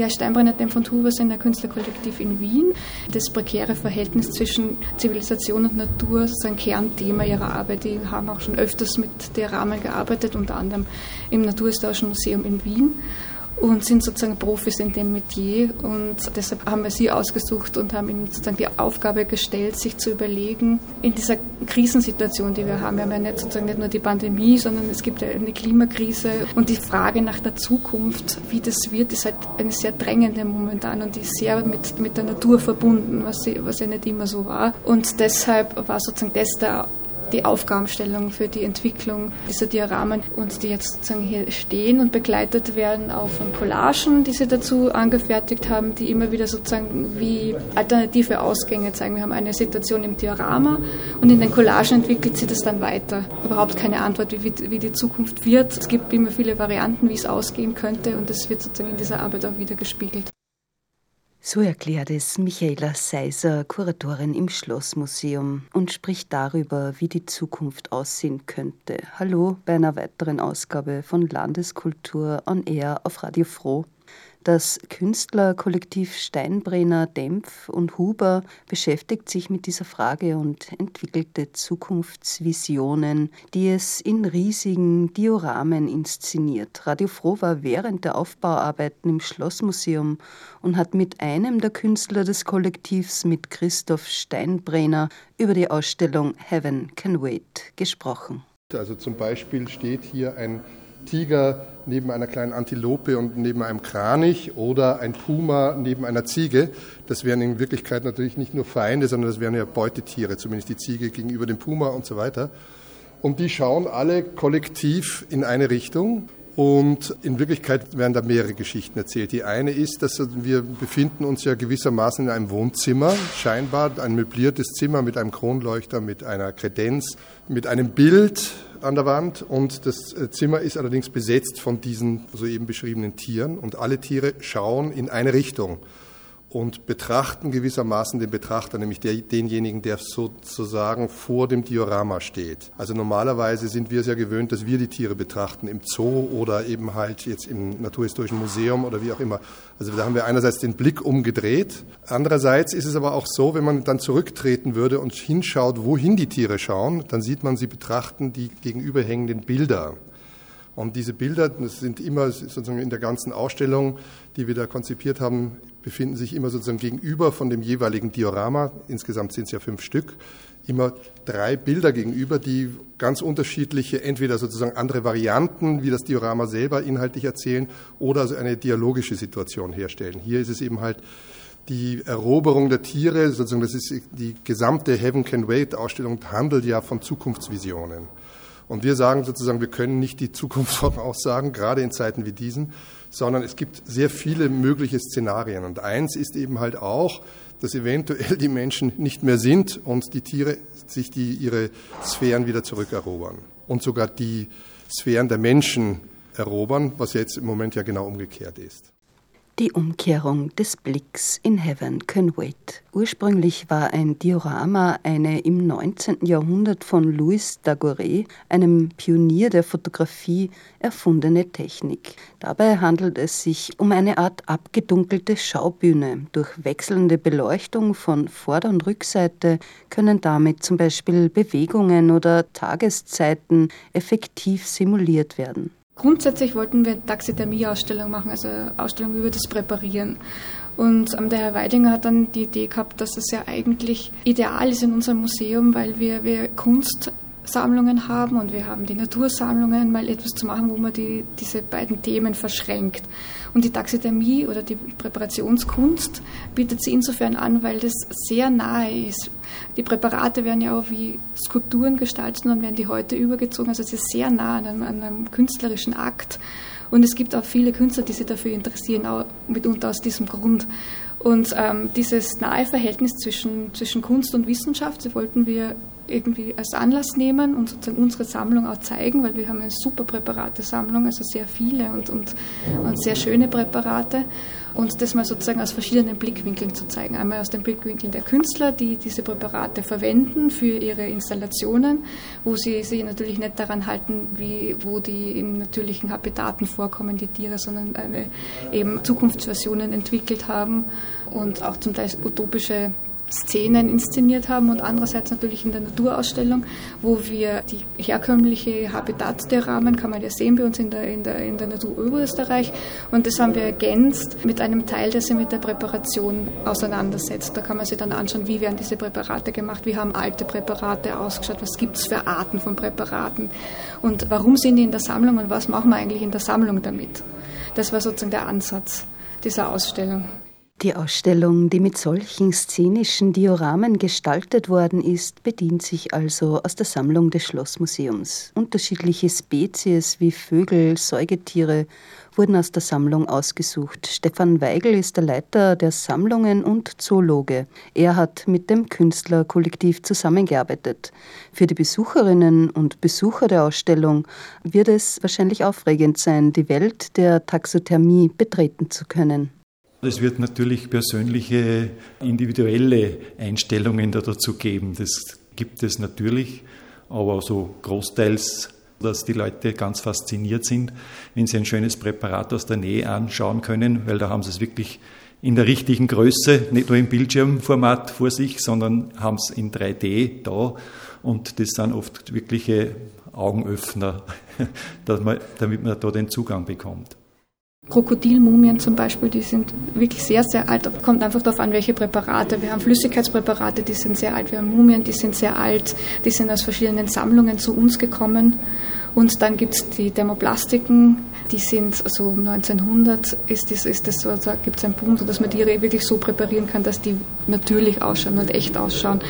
Ja, Steinbrenner Dem von Huber sind ein Künstlerkollektiv in Wien. Das prekäre Verhältnis zwischen Zivilisation und Natur ist ein Kernthema ihrer Arbeit. Die haben auch schon öfters mit der Rahmen gearbeitet, unter anderem im Naturhistorischen Museum in Wien und sind sozusagen Profis in dem Metier. Und deshalb haben wir sie ausgesucht und haben ihnen sozusagen die Aufgabe gestellt, sich zu überlegen, in dieser Krisensituation, die wir haben, wir haben ja nicht sozusagen nicht nur die Pandemie, sondern es gibt ja eine Klimakrise und die Frage nach der Zukunft, wie das wird, ist halt eine sehr drängende momentan und die ist sehr mit, mit der Natur verbunden, was, sie, was ja nicht immer so war. Und deshalb war sozusagen das der die Aufgabenstellung für die Entwicklung dieser Dioramen und die jetzt sozusagen hier stehen und begleitet werden auch von Collagen, die sie dazu angefertigt haben, die immer wieder sozusagen wie alternative Ausgänge zeigen. Wir haben eine Situation im Diorama und in den Collagen entwickelt sie das dann weiter. Überhaupt keine Antwort, wie, wie die Zukunft wird. Es gibt immer viele Varianten, wie es ausgehen könnte und das wird sozusagen in dieser Arbeit auch wieder gespiegelt. So erklärt es Michaela Seiser, Kuratorin im Schlossmuseum, und spricht darüber, wie die Zukunft aussehen könnte. Hallo bei einer weiteren Ausgabe von Landeskultur on Air auf Radio Froh. Das Künstlerkollektiv Steinbrenner, Dempf und Huber beschäftigt sich mit dieser Frage und entwickelte Zukunftsvisionen, die es in riesigen Dioramen inszeniert. Radio Froh war während der Aufbauarbeiten im Schlossmuseum und hat mit einem der Künstler des Kollektivs, mit Christoph Steinbrenner, über die Ausstellung Heaven Can Wait gesprochen. Also zum Beispiel steht hier ein Tiger neben einer kleinen Antilope und neben einem Kranich oder ein Puma neben einer Ziege. Das wären in Wirklichkeit natürlich nicht nur Feinde, sondern das wären ja Beutetiere, zumindest die Ziege gegenüber dem Puma und so weiter. Und die schauen alle kollektiv in eine Richtung. Und in Wirklichkeit werden da mehrere Geschichten erzählt. Die eine ist, dass wir befinden uns ja gewissermaßen in einem Wohnzimmer, scheinbar ein möbliertes Zimmer mit einem Kronleuchter, mit einer Kredenz, mit einem Bild, an der Wand. Und das äh, Zimmer ist allerdings besetzt von diesen soeben beschriebenen Tieren. Und alle Tiere schauen in eine Richtung und betrachten gewissermaßen den Betrachter, nämlich der, denjenigen, der sozusagen vor dem Diorama steht. Also normalerweise sind wir es ja gewöhnt, dass wir die Tiere betrachten im Zoo oder eben halt jetzt im Naturhistorischen Museum oder wie auch immer. Also da haben wir einerseits den Blick umgedreht. Andererseits ist es aber auch so, wenn man dann zurücktreten würde und hinschaut, wohin die Tiere schauen, dann sieht man, sie betrachten die gegenüberhängenden Bilder. Und diese Bilder, das sind immer sozusagen in der ganzen Ausstellung, die wir da konzipiert haben, befinden sich immer sozusagen gegenüber von dem jeweiligen Diorama. Insgesamt sind es ja fünf Stück. Immer drei Bilder gegenüber, die ganz unterschiedliche, entweder sozusagen andere Varianten, wie das Diorama selber inhaltlich erzählen, oder also eine dialogische Situation herstellen. Hier ist es eben halt die Eroberung der Tiere, sozusagen das ist die gesamte Heaven Can Wait Ausstellung handelt ja von Zukunftsvisionen. Und wir sagen sozusagen, wir können nicht die Zukunft voraussagen, gerade in Zeiten wie diesen, sondern es gibt sehr viele mögliche Szenarien. Und eins ist eben halt auch, dass eventuell die Menschen nicht mehr sind und die Tiere sich die, ihre Sphären wieder zurückerobern. Und sogar die Sphären der Menschen erobern, was jetzt im Moment ja genau umgekehrt ist. Die Umkehrung des Blicks in Heaven Can Wait. Ursprünglich war ein Diorama eine im 19. Jahrhundert von Louis Daguerre, einem Pionier der Fotografie, erfundene Technik. Dabei handelt es sich um eine Art abgedunkelte Schaubühne. Durch wechselnde Beleuchtung von Vorder- und Rückseite können damit zum Beispiel Bewegungen oder Tageszeiten effektiv simuliert werden. Grundsätzlich wollten wir eine Taxidermie-Ausstellung machen, also eine Ausstellung über das Präparieren. Und ähm, der Herr Weidinger hat dann die Idee gehabt, dass es ja eigentlich ideal ist in unserem Museum, weil wir, wir Kunst Sammlungen haben und wir haben die Natursammlungen, mal etwas zu machen, wo man die, diese beiden Themen verschränkt. Und die Taxidermie oder die Präparationskunst bietet sie insofern an, weil das sehr nahe ist. Die Präparate werden ja auch wie Skulpturen gestaltet und werden die heute übergezogen. Also es ist sehr nah an einem, an einem künstlerischen Akt. Und es gibt auch viele Künstler, die sich dafür interessieren, auch mitunter aus diesem Grund. Und ähm, dieses nahe Verhältnis zwischen, zwischen Kunst und Wissenschaft, das wollten wir irgendwie als Anlass nehmen und sozusagen unsere Sammlung auch zeigen, weil wir haben eine super Präparate-Sammlung, also sehr viele und, und, und sehr schöne Präparate. und das mal sozusagen aus verschiedenen Blickwinkeln zu zeigen. Einmal aus dem Blickwinkel der Künstler, die diese Präparate verwenden für ihre Installationen, wo sie sich natürlich nicht daran halten, wie, wo die in natürlichen Habitaten vorkommen, die Tiere, sondern eine, eben Zukunftsversionen entwickelt haben und auch zum Teil utopische Szenen inszeniert haben und andererseits natürlich in der Naturausstellung, wo wir die herkömmliche Habitat der Rahmen, kann man ja sehen bei uns in der, in der, in der Natur Oberösterreich und das haben wir ergänzt mit einem Teil, der sich mit der Präparation auseinandersetzt. Da kann man sich dann anschauen, wie werden diese Präparate gemacht, wie haben alte Präparate ausgeschaut, was gibt es für Arten von Präparaten und warum sind die in der Sammlung und was machen wir eigentlich in der Sammlung damit. Das war sozusagen der Ansatz dieser Ausstellung. Die Ausstellung, die mit solchen szenischen Dioramen gestaltet worden ist, bedient sich also aus der Sammlung des Schlossmuseums. Unterschiedliche Spezies wie Vögel, Säugetiere wurden aus der Sammlung ausgesucht. Stefan Weigel ist der Leiter der Sammlungen und Zoologe. Er hat mit dem Künstlerkollektiv zusammengearbeitet. Für die Besucherinnen und Besucher der Ausstellung wird es wahrscheinlich aufregend sein, die Welt der Taxothermie betreten zu können. Es wird natürlich persönliche, individuelle Einstellungen dazu geben. Das gibt es natürlich, aber so großteils, dass die Leute ganz fasziniert sind, wenn sie ein schönes Präparat aus der Nähe anschauen können, weil da haben sie es wirklich in der richtigen Größe, nicht nur im Bildschirmformat vor sich, sondern haben es in 3D da. Und das sind oft wirkliche Augenöffner, damit man da den Zugang bekommt. Krokodilmumien zum Beispiel, die sind wirklich sehr, sehr alt. Kommt einfach darauf an, welche Präparate. Wir haben Flüssigkeitspräparate, die sind sehr alt. Wir haben Mumien, die sind sehr alt. Die sind aus verschiedenen Sammlungen zu uns gekommen. Und dann gibt es die Thermoplastiken, die sind so um 1900 ist das, ist das so, also gibt es einen Punkt, dass man Tiere wirklich so präparieren kann, dass die natürlich ausschauen und echt ausschauen.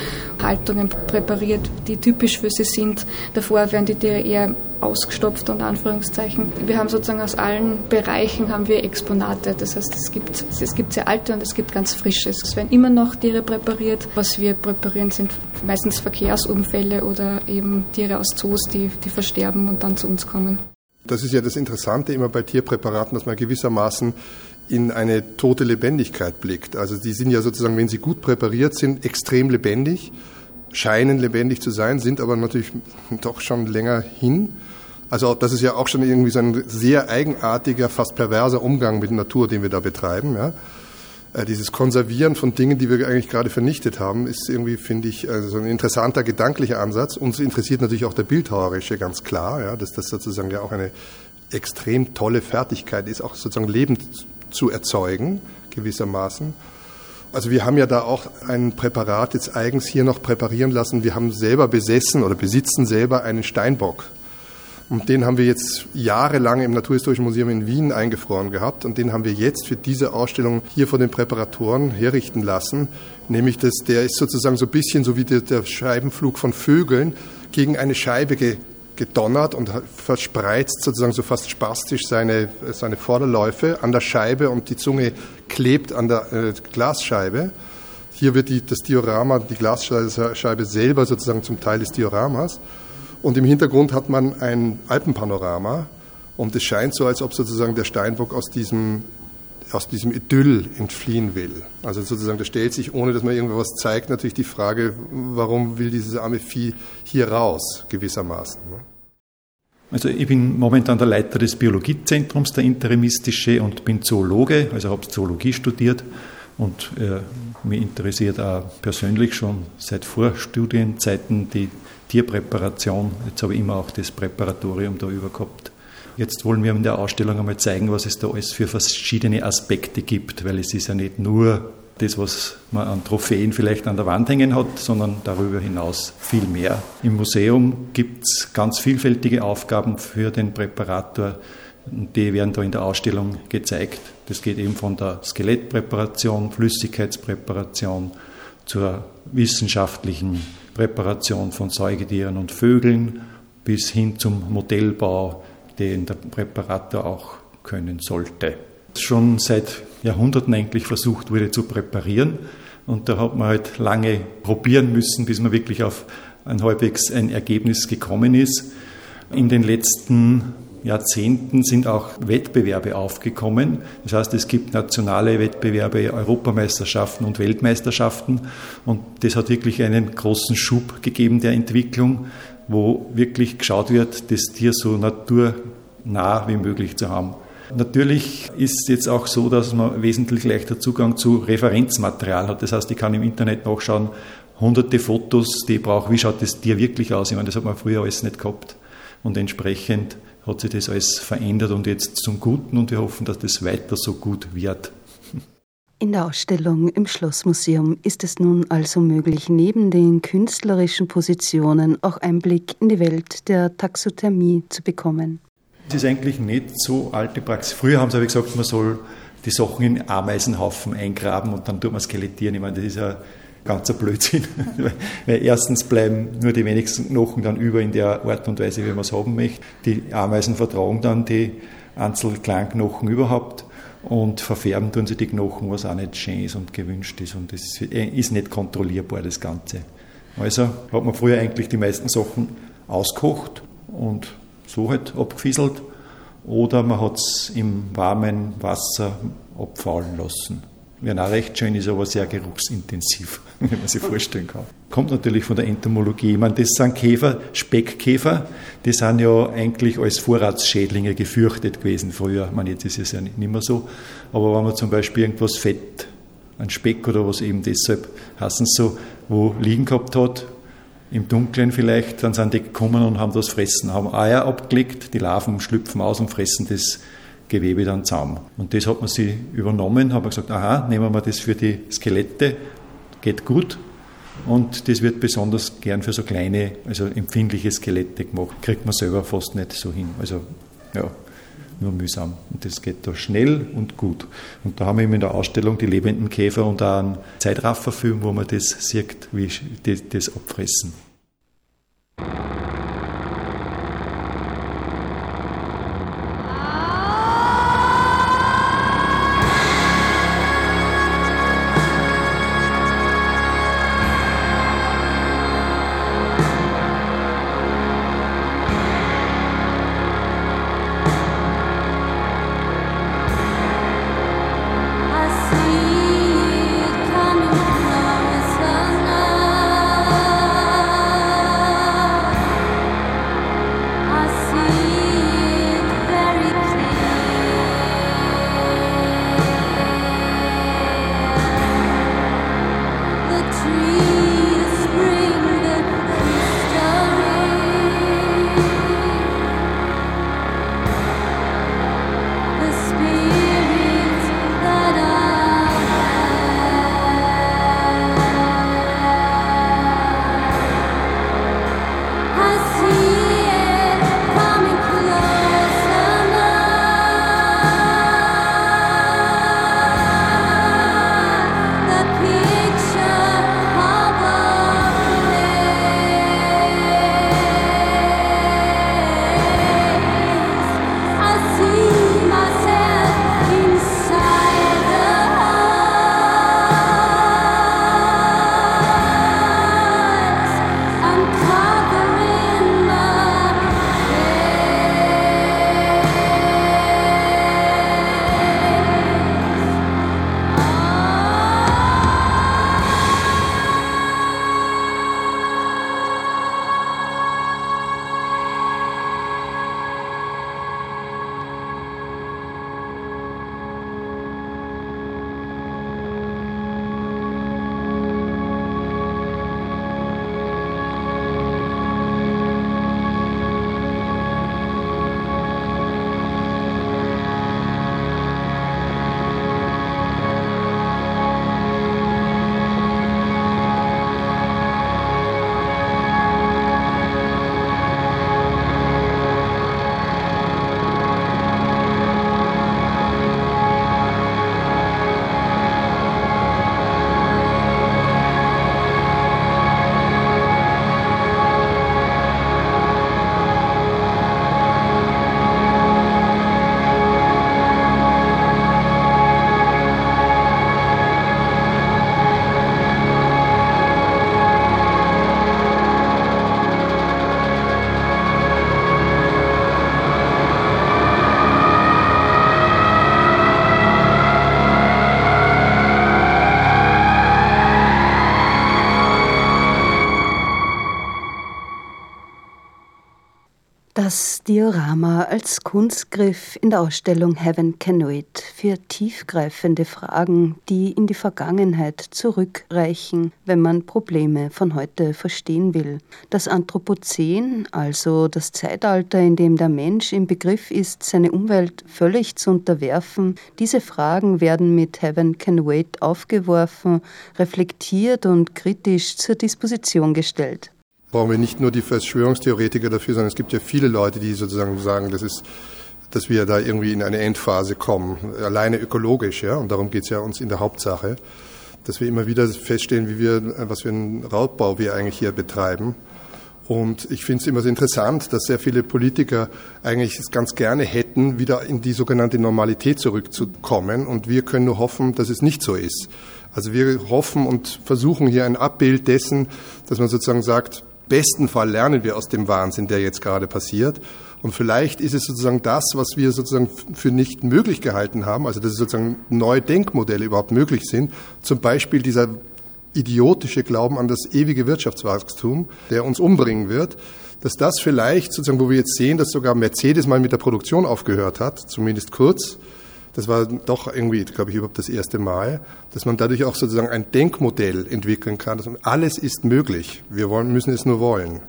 Haltungen präpariert, die typisch für sie sind. Davor werden die Tiere eher ausgestopft unter Anführungszeichen. Wir haben sozusagen aus allen Bereichen haben wir Exponate. Das heißt, es gibt, es gibt sehr alte und es gibt ganz frische. Es werden immer noch Tiere präpariert. Was wir präparieren, sind meistens Verkehrsunfälle oder eben Tiere aus Zoos, die, die versterben und dann zu uns kommen. Das ist ja das Interessante immer bei Tierpräparaten, dass man gewissermaßen in eine tote Lebendigkeit blickt. Also die sind ja sozusagen, wenn sie gut präpariert sind, extrem lebendig, scheinen lebendig zu sein, sind aber natürlich doch schon länger hin. Also das ist ja auch schon irgendwie so ein sehr eigenartiger, fast perverser Umgang mit Natur, den wir da betreiben. Ja. Äh, dieses Konservieren von Dingen, die wir eigentlich gerade vernichtet haben, ist irgendwie, finde ich, also ein interessanter gedanklicher Ansatz. Uns interessiert natürlich auch der Bildhauerische, ganz klar, ja, dass das sozusagen ja auch eine extrem tolle Fertigkeit ist, auch sozusagen Leben zu erzeugen, gewissermaßen. Also wir haben ja da auch ein Präparat jetzt eigens hier noch präparieren lassen. Wir haben selber besessen oder besitzen selber einen Steinbock. Und den haben wir jetzt jahrelang im Naturhistorischen Museum in Wien eingefroren gehabt. Und den haben wir jetzt für diese Ausstellung hier von den Präparatoren herrichten lassen. Nämlich, dass der ist sozusagen so ein bisschen so wie der, der Scheibenflug von Vögeln gegen eine Scheibe ge, gedonnert und verspreizt sozusagen so fast spastisch seine, seine Vorderläufe an der Scheibe und die Zunge klebt an der äh, Glasscheibe. Hier wird die, das Diorama, die Glasscheibe selber sozusagen zum Teil des Dioramas. Und im Hintergrund hat man ein Alpenpanorama. Und es scheint so, als ob sozusagen der Steinbock aus diesem, aus diesem Idyll entfliehen will. Also sozusagen, da stellt sich, ohne dass man irgendwas zeigt, natürlich die Frage, warum will dieses arme Vieh hier raus, gewissermaßen. Ne? Also ich bin momentan der Leiter des Biologiezentrums, der Interimistische, und bin Zoologe, also habe Zoologie studiert und äh, mich interessiert auch persönlich schon seit Vorstudienzeiten die Tierpräparation. Jetzt habe ich immer auch das Präparatorium da über gehabt. Jetzt wollen wir in der Ausstellung einmal zeigen, was es da alles für verschiedene Aspekte gibt, weil es ist ja nicht nur das, was man an Trophäen vielleicht an der Wand hängen hat, sondern darüber hinaus viel mehr. Im Museum gibt es ganz vielfältige Aufgaben für den Präparator. Die werden da in der Ausstellung gezeigt. Das geht eben von der Skelettpräparation, Flüssigkeitspräparation zur wissenschaftlichen Präparation von Säugetieren und Vögeln bis hin zum Modellbau, den der Präparator auch können sollte. Schon seit Jahrhunderten eigentlich versucht wurde zu präparieren und da hat man halt lange probieren müssen, bis man wirklich auf ein halbwegs ein Ergebnis gekommen ist. In den letzten Jahrzehnten sind auch Wettbewerbe aufgekommen. Das heißt, es gibt nationale Wettbewerbe, Europameisterschaften und Weltmeisterschaften. Und das hat wirklich einen großen Schub gegeben der Entwicklung, wo wirklich geschaut wird, das Tier so naturnah wie möglich zu haben. Natürlich ist es jetzt auch so, dass man wesentlich leichter Zugang zu Referenzmaterial hat. Das heißt, ich kann im Internet nachschauen, hunderte Fotos, die ich brauche, wie schaut das Tier wirklich aus. Ich meine, das hat man früher alles nicht gehabt. Und entsprechend hat sich das alles verändert und jetzt zum Guten und wir hoffen, dass das weiter so gut wird. In der Ausstellung im Schlossmuseum ist es nun also möglich, neben den künstlerischen Positionen auch Einblick in die Welt der Taxothermie zu bekommen. Das ist eigentlich nicht so alte Praxis. Früher haben sie aber gesagt, man soll die Sachen in Ameisenhaufen eingraben und dann tut man skelettieren. Ich meine, das ist ja ganzer Blödsinn. Weil erstens bleiben nur die wenigsten Knochen dann über in der Art und Weise, wie man es haben möchte. Die Ameisen vertragen dann die Einzelkleinknochen überhaupt und verfärben tun sie die Knochen, was auch nicht schön ist und gewünscht ist. Und das ist nicht kontrollierbar, das Ganze. Also hat man früher eigentlich die meisten Sachen auskocht und so halt abgefieselt oder man hat es im warmen Wasser abfallen lassen. Wäre auch recht schön, ist aber sehr geruchsintensiv, wenn man sich vorstellen kann. Kommt natürlich von der Entomologie. Ich meine, das sind Käfer, Speckkäfer, die sind ja eigentlich als Vorratsschädlinge gefürchtet gewesen früher. Ich meine, jetzt ist es ja nicht mehr so. Aber wenn man zum Beispiel irgendwas Fett, ein Speck oder was eben deshalb heißen so, wo liegen gehabt hat, im Dunkeln vielleicht, dann sind die gekommen und haben das fressen, haben Eier abgelegt, die Larven schlüpfen aus und fressen das Gewebe dann zusammen. Und das hat man sich übernommen, haben gesagt, aha, nehmen wir das für die Skelette, geht gut. Und das wird besonders gern für so kleine, also empfindliche Skelette gemacht. Kriegt man selber fast nicht so hin. Also, ja, nur mühsam. Und das geht da schnell und gut. Und da haben wir eben in der Ausstellung die lebenden Käfer und auch einen Zeitrafferfilm, wo man das sieht, wie die das abfressen. Diorama als Kunstgriff in der Ausstellung Heaven Can Wait für tiefgreifende Fragen, die in die Vergangenheit zurückreichen, wenn man Probleme von heute verstehen will. Das Anthropozän, also das Zeitalter, in dem der Mensch im Begriff ist, seine Umwelt völlig zu unterwerfen, diese Fragen werden mit Heaven Can Wait aufgeworfen, reflektiert und kritisch zur Disposition gestellt brauchen wir nicht nur die Verschwörungstheoretiker dafür, sondern es gibt ja viele Leute, die sozusagen sagen, das ist, dass wir da irgendwie in eine Endphase kommen, alleine ökologisch, ja, und darum geht es ja uns in der Hauptsache, dass wir immer wieder feststellen, wie wir, was für einen Raubbau wir eigentlich hier betreiben. Und ich finde es immer so interessant, dass sehr viele Politiker eigentlich es ganz gerne hätten, wieder in die sogenannte Normalität zurückzukommen. Und wir können nur hoffen, dass es nicht so ist. Also wir hoffen und versuchen hier ein Abbild dessen, dass man sozusagen sagt, besten Fall lernen wir aus dem Wahnsinn, der jetzt gerade passiert. Und vielleicht ist es sozusagen das, was wir sozusagen für nicht möglich gehalten haben, also dass sozusagen neue Denkmodelle überhaupt möglich sind. Zum Beispiel dieser idiotische Glauben an das ewige Wirtschaftswachstum, der uns umbringen wird, dass das vielleicht sozusagen, wo wir jetzt sehen, dass sogar Mercedes mal mit der Produktion aufgehört hat, zumindest kurz, das war doch irgendwie, glaube ich, überhaupt das erste Mal, dass man dadurch auch sozusagen ein Denkmodell entwickeln kann. Dass alles ist möglich. Wir wollen, müssen es nur wollen.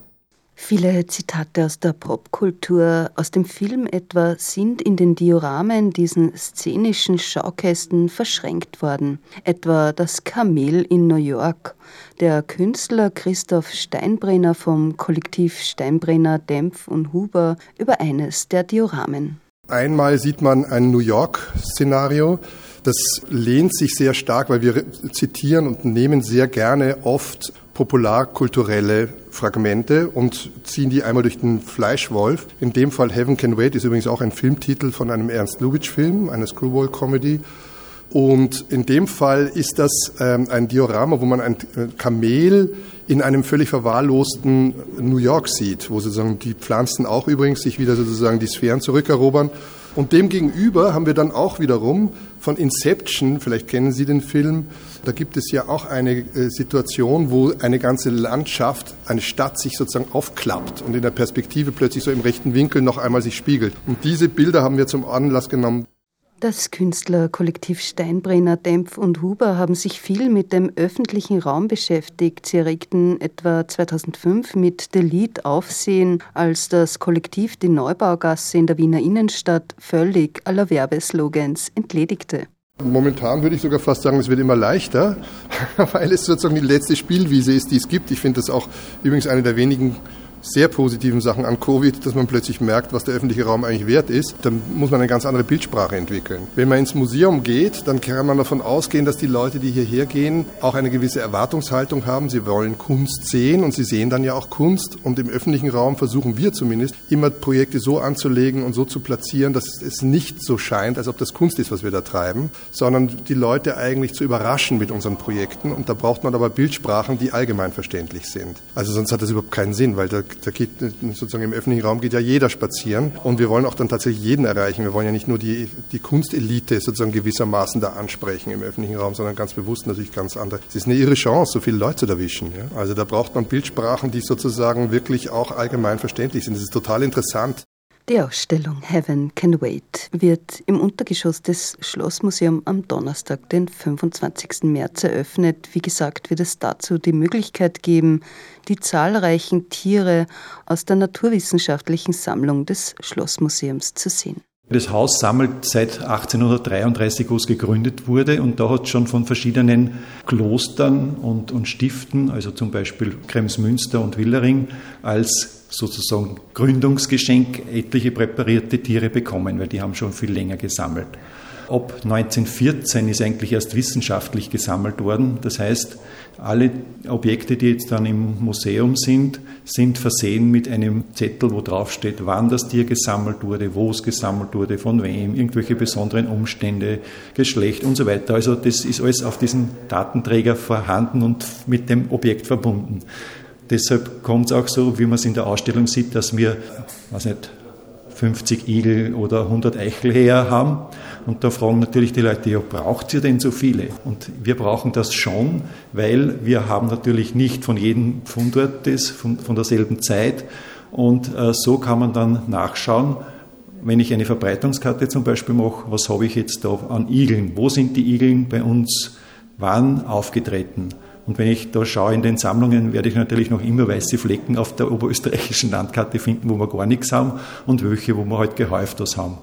Viele Zitate aus der Popkultur, aus dem Film etwa, sind in den Dioramen, diesen szenischen Schaukästen, verschränkt worden. Etwa das Kamel in New York. Der Künstler Christoph Steinbrenner vom Kollektiv Steinbrenner, Dempf und Huber über eines der Dioramen. Einmal sieht man ein New York-Szenario. Das lehnt sich sehr stark, weil wir zitieren und nehmen sehr gerne oft popularkulturelle Fragmente und ziehen die einmal durch den Fleischwolf. In dem Fall Heaven Can Wait ist übrigens auch ein Filmtitel von einem Ernst Lubitsch-Film, eine Screwball-Comedy. Und in dem Fall ist das ähm, ein Diorama, wo man ein äh, Kamel in einem völlig verwahrlosten New York sieht, wo sozusagen die Pflanzen auch übrigens sich wieder sozusagen die Sphären zurückerobern. Und demgegenüber haben wir dann auch wiederum von Inception, vielleicht kennen Sie den Film, da gibt es ja auch eine äh, Situation, wo eine ganze Landschaft, eine Stadt sich sozusagen aufklappt und in der Perspektive plötzlich so im rechten Winkel noch einmal sich spiegelt. Und diese Bilder haben wir zum Anlass genommen, das Künstlerkollektiv Steinbrenner, Dempf und Huber haben sich viel mit dem öffentlichen Raum beschäftigt. Sie erregten etwa 2005 mit Delete Aufsehen, als das Kollektiv die Neubaugasse in der Wiener Innenstadt völlig aller Werbeslogans entledigte. Momentan würde ich sogar fast sagen, es wird immer leichter, weil es sozusagen die letzte Spielwiese ist, die es gibt. Ich finde das auch übrigens eine der wenigen sehr positiven Sachen an Covid, dass man plötzlich merkt, was der öffentliche Raum eigentlich wert ist, dann muss man eine ganz andere Bildsprache entwickeln. Wenn man ins Museum geht, dann kann man davon ausgehen, dass die Leute, die hierher gehen, auch eine gewisse Erwartungshaltung haben. Sie wollen Kunst sehen und sie sehen dann ja auch Kunst. Und im öffentlichen Raum versuchen wir zumindest immer Projekte so anzulegen und so zu platzieren, dass es nicht so scheint, als ob das Kunst ist, was wir da treiben, sondern die Leute eigentlich zu überraschen mit unseren Projekten. Und da braucht man aber Bildsprachen, die allgemein verständlich sind. Also sonst hat das überhaupt keinen Sinn, weil da da geht sozusagen im öffentlichen Raum geht ja jeder spazieren und wir wollen auch dann tatsächlich jeden erreichen. Wir wollen ja nicht nur die, die Kunstelite sozusagen gewissermaßen da ansprechen im öffentlichen Raum, sondern ganz bewusst natürlich ganz andere. Es ist eine irre Chance, so viele Leute zu erwischen. Ja? Also da braucht man Bildsprachen, die sozusagen wirklich auch allgemein verständlich sind. Das ist total interessant. Die Ausstellung Heaven Can Wait wird im Untergeschoss des Schlossmuseums am Donnerstag, den 25. März, eröffnet. Wie gesagt, wird es dazu die Möglichkeit geben, die zahlreichen Tiere aus der naturwissenschaftlichen Sammlung des Schlossmuseums zu sehen. Das Haus sammelt seit 1833, wo es gegründet wurde, und da hat schon von verschiedenen Klostern und, und Stiften, also zum Beispiel Kremsmünster und Willering, als sozusagen Gründungsgeschenk etliche präparierte Tiere bekommen, weil die haben schon viel länger gesammelt. Ab 1914 ist eigentlich erst wissenschaftlich gesammelt worden. Das heißt, alle Objekte, die jetzt dann im Museum sind, sind versehen mit einem Zettel, wo drauf steht, wann das Tier gesammelt wurde, wo es gesammelt wurde, von wem, irgendwelche besonderen Umstände, Geschlecht und so weiter. Also das ist alles auf diesem Datenträger vorhanden und mit dem Objekt verbunden. Deshalb kommt es auch so, wie man es in der Ausstellung sieht, dass wir, weiß nicht, 50 Igel oder 100 Eichelhäher haben. Und da fragen natürlich die Leute, ja, braucht ihr denn so viele? Und wir brauchen das schon, weil wir haben natürlich nicht von jedem Fundort das, von, von derselben Zeit Und äh, so kann man dann nachschauen, wenn ich eine Verbreitungskarte zum Beispiel mache, was habe ich jetzt da an Igeln? Wo sind die Igeln bei uns wann aufgetreten? Und wenn ich da schaue in den Sammlungen, werde ich natürlich noch immer weiße Flecken auf der oberösterreichischen Landkarte finden, wo wir gar nichts haben und welche, wo wir halt gehäuft das haben.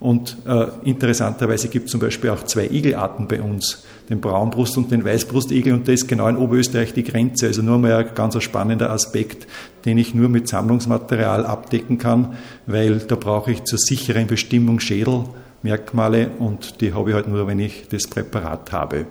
Und äh, interessanterweise gibt es zum Beispiel auch zwei Igelarten bei uns, den Braunbrust- und den Weißbrustigel, und da ist genau in Oberösterreich die Grenze. Also nur mal ein ganz spannender Aspekt, den ich nur mit Sammlungsmaterial abdecken kann, weil da brauche ich zur sicheren Bestimmung Schädelmerkmale und die habe ich halt nur, wenn ich das Präparat habe.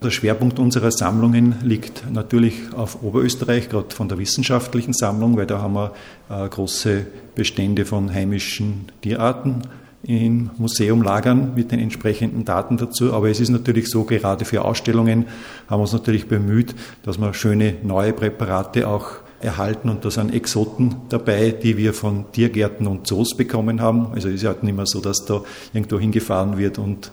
Der Schwerpunkt unserer Sammlungen liegt natürlich auf Oberösterreich, gerade von der wissenschaftlichen Sammlung, weil da haben wir äh, große Bestände von heimischen Tierarten im Museum lagern mit den entsprechenden Daten dazu. Aber es ist natürlich so, gerade für Ausstellungen haben wir uns natürlich bemüht, dass wir schöne neue Präparate auch erhalten und da sind Exoten dabei, die wir von Tiergärten und Zoos bekommen haben. Also es ist halt nicht mehr so, dass da irgendwo hingefahren wird und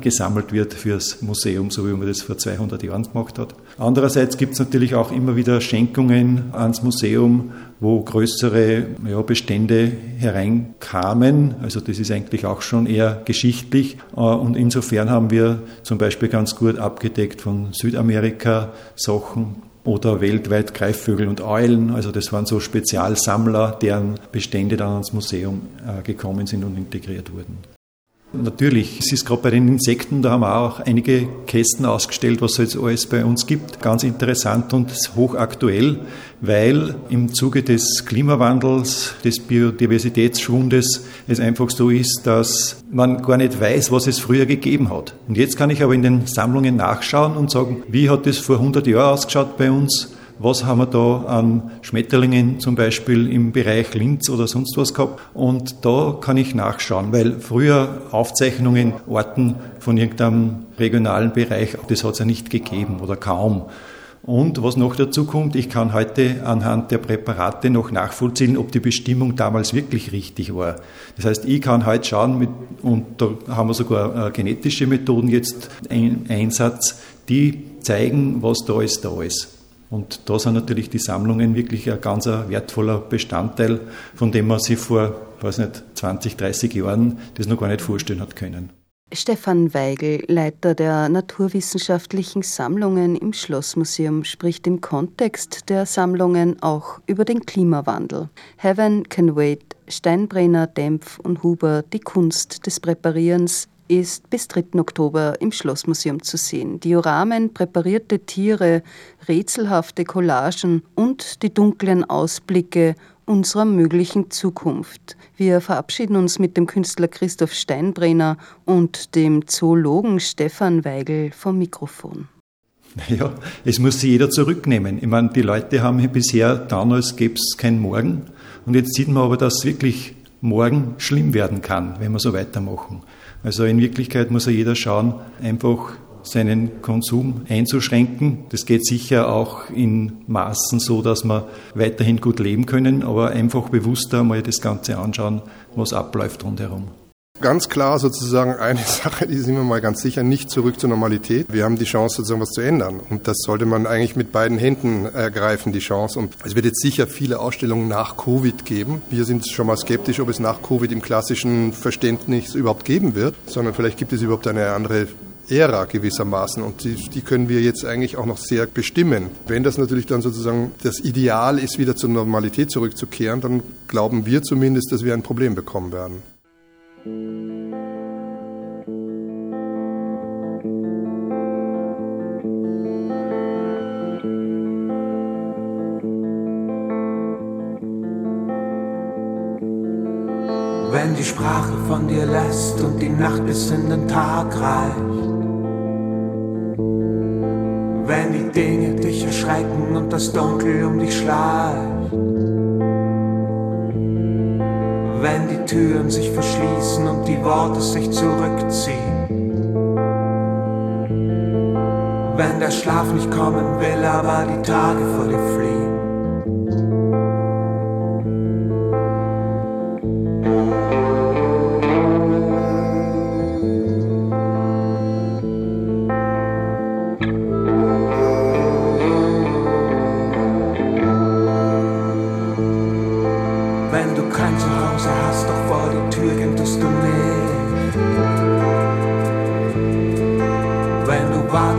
gesammelt wird fürs Museum, so wie man das vor 200 Jahren gemacht hat. Andererseits gibt es natürlich auch immer wieder Schenkungen ans Museum, wo größere ja, Bestände hereinkamen. Also das ist eigentlich auch schon eher geschichtlich. Äh, und insofern haben wir zum Beispiel ganz gut abgedeckt von Südamerika Sachen, oder weltweit Greifvögel und Eulen. Also das waren so Spezialsammler, deren Bestände dann ans Museum äh, gekommen sind und integriert wurden. Natürlich, es ist gerade bei den Insekten, da haben wir auch einige Kästen ausgestellt, was es jetzt alles bei uns gibt. Ganz interessant und hochaktuell, weil im Zuge des Klimawandels, des Biodiversitätsschwundes es einfach so ist, dass man gar nicht weiß, was es früher gegeben hat. Und jetzt kann ich aber in den Sammlungen nachschauen und sagen, wie hat es vor 100 Jahren ausgeschaut bei uns? Was haben wir da an Schmetterlingen zum Beispiel im Bereich Linz oder sonst was gehabt. Und da kann ich nachschauen, weil früher Aufzeichnungen, Orten von irgendeinem regionalen Bereich, das hat es ja nicht gegeben oder kaum. Und was noch dazu kommt, ich kann heute anhand der Präparate noch nachvollziehen, ob die Bestimmung damals wirklich richtig war. Das heißt, ich kann heute schauen, mit, und da haben wir sogar äh, genetische Methoden jetzt ein Einsatz, die zeigen, was da ist, da ist. Und da sind natürlich die Sammlungen wirklich ein ganz wertvoller Bestandteil, von dem man sich vor, weiß nicht, 20, 30 Jahren das noch gar nicht vorstellen hat können. Stefan Weigel, Leiter der naturwissenschaftlichen Sammlungen im Schlossmuseum, spricht im Kontext der Sammlungen auch über den Klimawandel. Heaven Can Wait, Steinbrenner, Dempf und Huber, die Kunst des Präparierens ist bis 3. Oktober im Schlossmuseum zu sehen. Dioramen, präparierte Tiere, rätselhafte Collagen und die dunklen Ausblicke unserer möglichen Zukunft. Wir verabschieden uns mit dem Künstler Christoph Steinbrenner und dem Zoologen Stefan Weigel vom Mikrofon. Ja, es muss sich jeder zurücknehmen. Ich meine, die Leute haben bisher getan, als gäbe es kein Morgen. Und jetzt sieht man aber, dass wirklich morgen schlimm werden kann, wenn wir so weitermachen. Also in Wirklichkeit muss ja jeder schauen, einfach seinen Konsum einzuschränken. Das geht sicher auch in Maßen so, dass wir weiterhin gut leben können, aber einfach bewusster mal das Ganze anschauen, was abläuft rundherum. Ganz klar sozusagen eine Sache, die sind wir mal ganz sicher nicht zurück zur Normalität. Wir haben die Chance sozusagen was zu ändern und das sollte man eigentlich mit beiden Händen ergreifen, die Chance. Und es wird jetzt sicher viele Ausstellungen nach Covid geben. Wir sind schon mal skeptisch, ob es nach Covid im klassischen Verständnis überhaupt geben wird, sondern vielleicht gibt es überhaupt eine andere Ära gewissermaßen und die, die, können wir jetzt eigentlich auch noch sehr bestimmen. Wenn das natürlich dann sozusagen das Ideal ist, wieder zur Normalität zurückzukehren, dann glauben wir zumindest, dass wir ein Problem bekommen werden. Wenn die Sprache von dir lässt und die Nacht bis in den Tag reicht. Wenn die Dinge dich erschrecken und das Dunkel um dich schleicht wenn die Türen sich verschließen und die Worte sich zurückziehen. Wenn der Schlaf nicht kommen will, aber die Tage vor dir fliehen.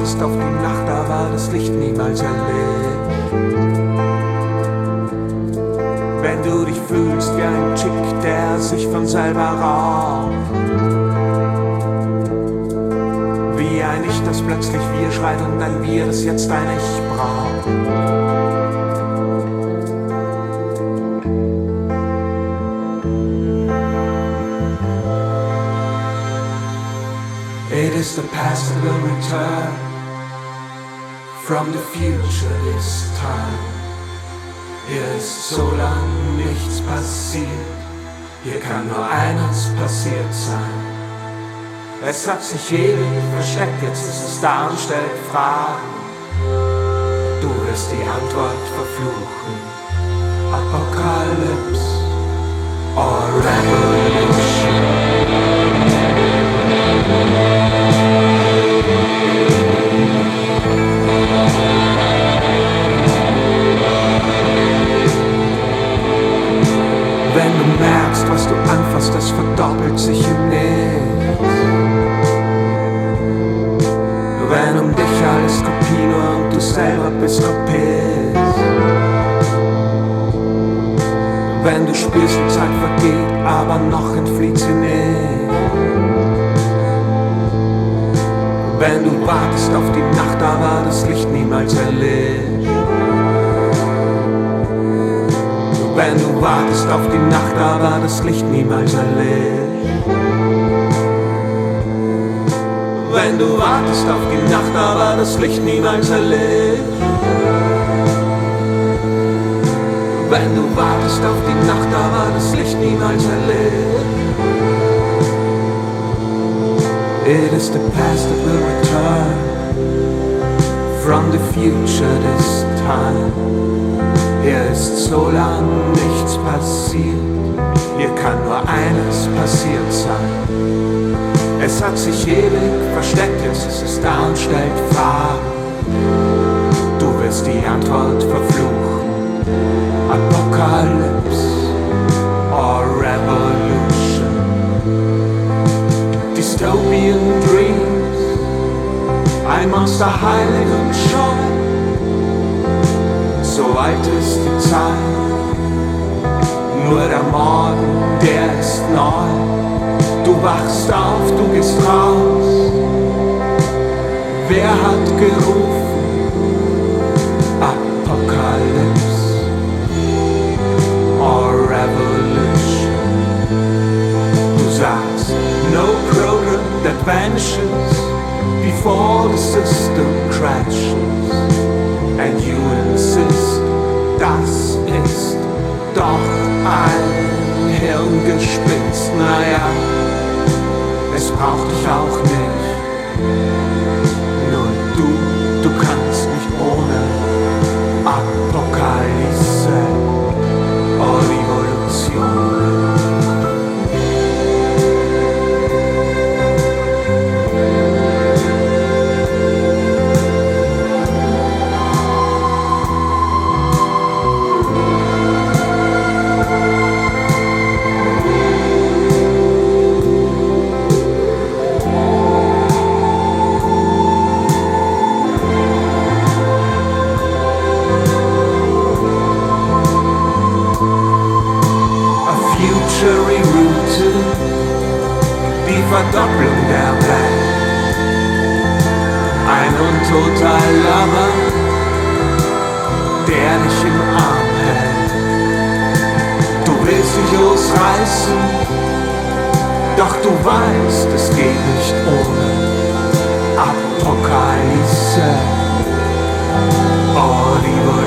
Wartest auf die Nacht, da war das Licht niemals erlebt. Wenn du dich fühlst wie ein Chick, der sich von selber raucht. Wie ein Ich, das plötzlich wir schreit und ein Wir, das jetzt ein Ich braucht. is the past that will return from the future this time. Hier ist so lang nichts passiert, hier kann nur eines passiert sein. Es hat sich ewig versteckt, jetzt ist es da und stellt Fragen. Du wirst die Antwort verfluchen. Apokalypse or Revolution. Was du anfasst, das verdoppelt sich im Nichts. Wenn um dich alles Kopie nur und du selber bist Kopist. Wenn du spürst, die Zeit vergeht, aber noch entflieht sie nicht. Wenn du wartest auf die Nacht, war das Licht niemals erlischt. Wenn du wartest auf die Nacht, war das Licht niemals erlischt. Wenn du wartest auf die Nacht, war das Licht niemals erlischt. Wenn du wartest auf die Nacht, war das Licht niemals erlischt. It is the past that will return from the future this time. Hier ist so lang nichts passiert, hier kann nur eines passiert sein. Es hat sich ewig versteckt, jetzt ist es da und stellt Fragen. Du wirst die Antwort verfluchen. Apokalypse or Revolution dystopian dreams. Ein Monster heilig und scheu, so alt ist die Zeit. Nur der Morgen, der ist neu. Du wachst auf, du gehst raus. Wer hat gerufen? Apokalypse or Revolution. Du sagst, no program that vanishes before the system crashes. And you insist, das ist doch ein Hirngespinst. Naja, es braucht dich auch nicht. reißen, doch du weißt, es geht nicht ohne Apokalypse. Oh, lieber